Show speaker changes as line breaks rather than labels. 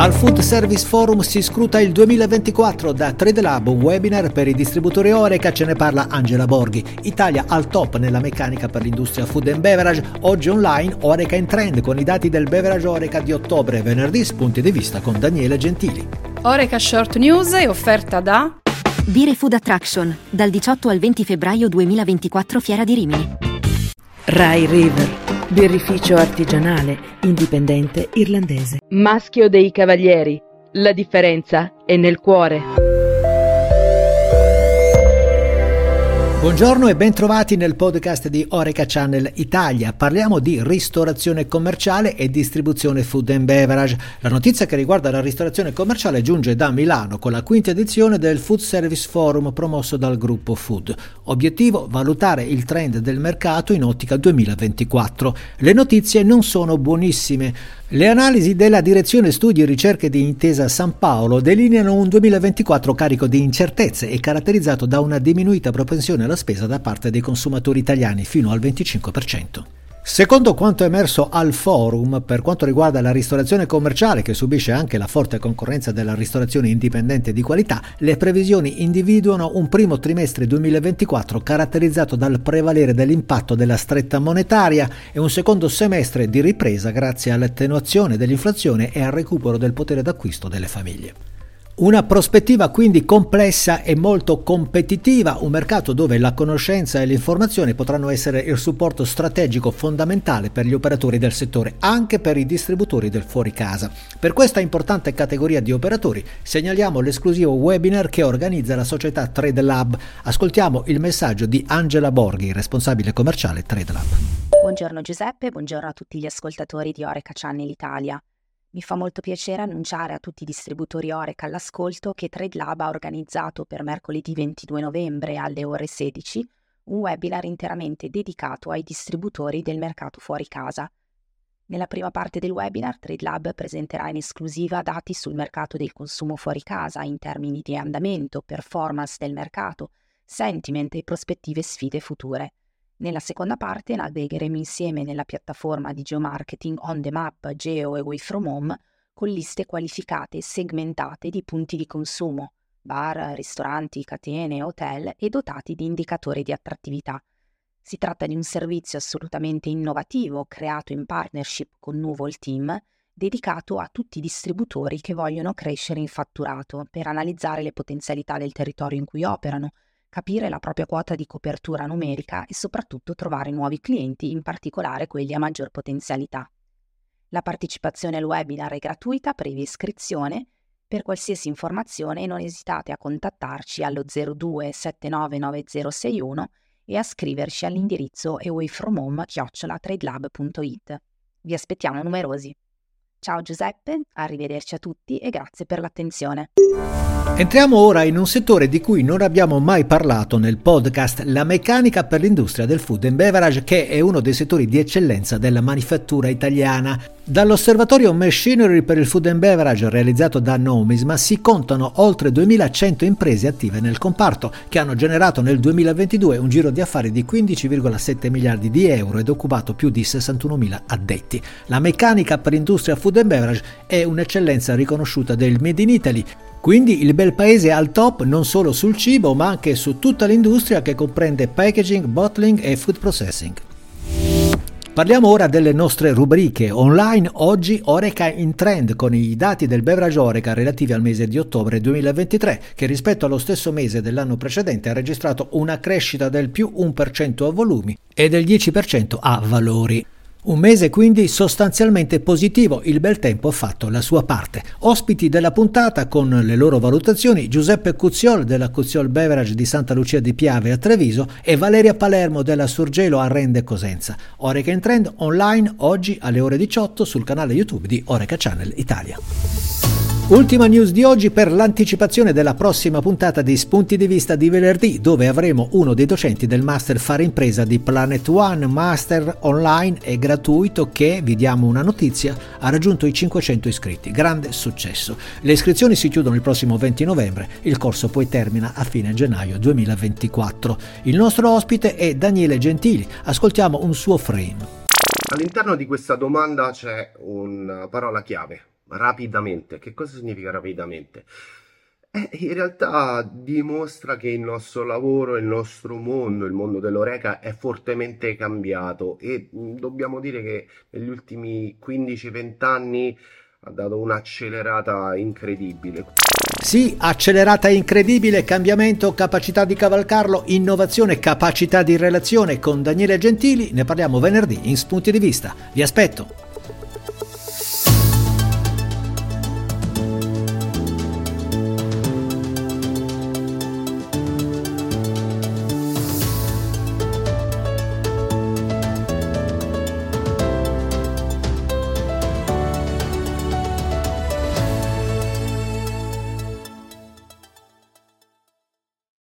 Al Food Service Forum si scruta il 2024 da Trade Lab, un webinar per i distributori Oreca, ce ne parla Angela Borghi. Italia al top nella meccanica per l'industria food and beverage, oggi online Oreca in trend con i dati del beverage Oreca di ottobre e venerdì spunti di vista con Daniele Gentili.
Oreca Short News è offerta da
Dire Food Attraction, dal 18 al 20 febbraio 2024 Fiera di Rimini.
Rai River birrificio artigianale, indipendente irlandese.
Maschio dei Cavalieri. La differenza è nel cuore.
Buongiorno e bentrovati nel podcast di Oreca Channel Italia. Parliamo di ristorazione commerciale e distribuzione food and beverage. La notizia che riguarda la ristorazione commerciale giunge da Milano con la quinta edizione del Food Service Forum promosso dal gruppo Food. Obiettivo valutare il trend del mercato in ottica 2024. Le notizie non sono buonissime. Le analisi della Direzione Studi e Ricerche di Intesa San Paolo delineano un 2024 carico di incertezze e caratterizzato da una diminuita propensione alla spesa da parte dei consumatori italiani fino al 25%. Secondo quanto emerso al forum, per quanto riguarda la ristorazione commerciale, che subisce anche la forte concorrenza della ristorazione indipendente di qualità, le previsioni individuano un primo trimestre 2024 caratterizzato dal prevalere dell'impatto della stretta monetaria e un secondo semestre di ripresa grazie all'attenuazione dell'inflazione e al recupero del potere d'acquisto delle famiglie. Una prospettiva quindi complessa e molto competitiva, un mercato dove la conoscenza e l'informazione potranno essere il supporto strategico fondamentale per gli operatori del settore, anche per i distributori del fuori casa. Per questa importante categoria di operatori segnaliamo l'esclusivo webinar che organizza la società Trade Lab. Ascoltiamo il messaggio di Angela Borghi, responsabile commerciale Trade Lab.
Buongiorno Giuseppe, buongiorno a tutti gli ascoltatori di Oreca Channel Italia. Mi fa molto piacere annunciare a tutti i distributori Oreca all'ascolto che TradeLab ha organizzato per mercoledì 22 novembre alle ore 16 un webinar interamente dedicato ai distributori del mercato fuori casa. Nella prima parte del webinar TradeLab presenterà in esclusiva dati sul mercato del consumo fuori casa in termini di andamento, performance del mercato, sentiment e prospettive sfide future. Nella seconda parte navigheremo insieme nella piattaforma di geomarketing on the map Geo e Way From Home con liste qualificate e segmentate di punti di consumo, bar, ristoranti, catene, hotel e dotati di indicatori di attrattività. Si tratta di un servizio assolutamente innovativo creato in partnership con Nuvol Team dedicato a tutti i distributori che vogliono crescere in fatturato per analizzare le potenzialità del territorio in cui operano, capire la propria quota di copertura numerica e soprattutto trovare nuovi clienti, in particolare quelli a maggior potenzialità. La partecipazione al webinar è gratuita previa iscrizione. Per qualsiasi informazione non esitate a contattarci allo 02 799061 e a scriverci all'indirizzo awayfromhome.it. Vi aspettiamo numerosi. Ciao Giuseppe, arrivederci a tutti e grazie per l'attenzione.
Entriamo ora in un settore di cui non abbiamo mai parlato nel podcast, la meccanica per l'industria del food and beverage, che è uno dei settori di eccellenza della manifattura italiana. Dall'osservatorio Machinery per il Food and Beverage realizzato da Nomisma si contano oltre 2100 imprese attive nel comparto che hanno generato nel 2022 un giro di affari di 15,7 miliardi di euro ed occupato più di 61.000 addetti. La meccanica per l'industria food and beverage è un'eccellenza riconosciuta del Made in Italy quindi il bel paese è al top non solo sul cibo ma anche su tutta l'industria che comprende packaging, bottling e food processing. Parliamo ora delle nostre rubriche online. Oggi Oreca in trend con i dati del beverage Oreca relativi al mese di ottobre 2023 che rispetto allo stesso mese dell'anno precedente ha registrato una crescita del più 1% a volumi e del 10% a valori. Un mese quindi sostanzialmente positivo, il bel tempo ha fatto la sua parte. Ospiti della puntata con le loro valutazioni Giuseppe Cuzziol della Cuzziol Beverage di Santa Lucia di Piave a Treviso e Valeria Palermo della Surgelo a Rende Cosenza. Oreca in Trend online oggi alle ore 18 sul canale YouTube di Oreca Channel Italia. Ultima news di oggi per l'anticipazione della prossima puntata di Spunti di Vista di venerdì, dove avremo uno dei docenti del Master Fare Impresa di Planet One, Master online e gratuito che, vi diamo una notizia, ha raggiunto i 500 iscritti. Grande successo. Le iscrizioni si chiudono il prossimo 20 novembre, il corso poi termina a fine gennaio 2024. Il nostro ospite è Daniele Gentili, ascoltiamo un suo frame.
All'interno di questa domanda c'è una parola chiave rapidamente. Che cosa significa rapidamente? Eh, in realtà dimostra che il nostro lavoro, il nostro mondo, il mondo dell'Oreca è fortemente cambiato e mh, dobbiamo dire che negli ultimi 15-20 anni ha dato un'accelerata incredibile.
Sì, accelerata incredibile, cambiamento, capacità di cavalcarlo, innovazione, capacità di relazione con Daniele Gentili, ne parliamo venerdì in Spunti di Vista. Vi aspetto!